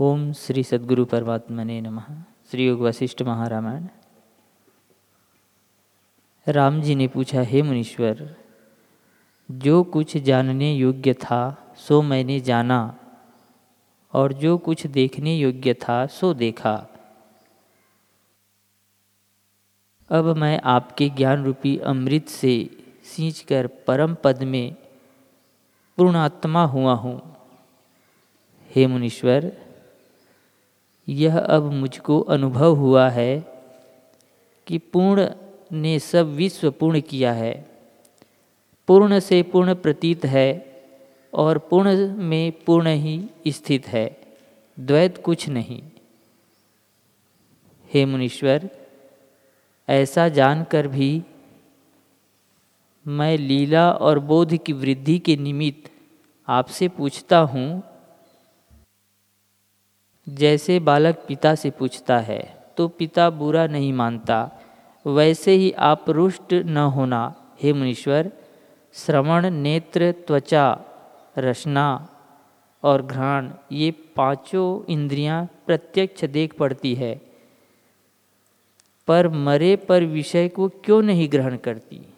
ओम श्री सद्गुरु परमात्मने नमः। श्री योग वशिष्ठ महारामायण। राम जी ने पूछा, हे मुनीश्वर, जो कुछ जानने योग्य था, सो मैंने जाना, और जो कुछ देखने योग्य था, सो देखा। अब मैं आपके ज्ञान रूपी अमृत से सींचकर परम पद में पूर्णात्मा हुआ हूँ। हे मुनीश्वर यह अब मुझको अनुभव हुआ है कि पूर्ण ने सब विश्व पूर्ण किया है। पूर्ण से पूर्ण प्रतीत है और पूर्ण में पूर्ण ही स्थित है। द्वैत कुछ नहीं। हे मुनीश्वर, ऐसा जानकर भी मैं लीला और बोध की वृद्धि के निमित्त आपसे पूछता हूँ जैसे बालक पिता से पूछता है तो पिता बुरा नहीं मानता। वैसे ही आप रुष्ट न होना, हे मुनीश्वर, श्रवण, नेत्र, त्वचा, रचना और घ्राण, ये पाँचों इंद्रियाँ प्रत्यक्ष देख पड़ती है। पर मरे पर विषय को क्यों नहीं ग्रहण करती?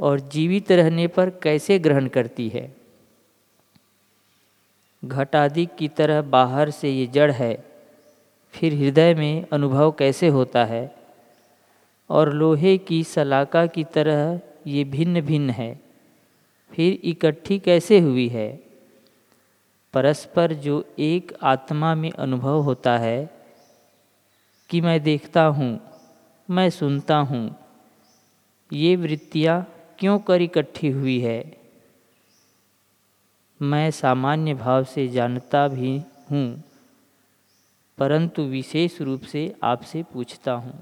और जीवित रहने पर कैसे ग्रहण करती है? घटादि की तरह बाहर से ये जड़ है, फिर हृदय में अनुभव कैसे होता है? और लोहे की सलाका की तरह ये भिन्न भिन्न है, फिर इकट्ठी कैसे हुई है? परस्पर जो एक आत्मा में अनुभव होता है, कि मैं देखता हूँ, मैं सुनता हूँ, ये वृत्तियाँ क्यों कर इकट्ठी हुई है? मैं सामान्य भाव से जानता भी हूँ परंतु विशेष रूप से आपसे पूछता हूँ।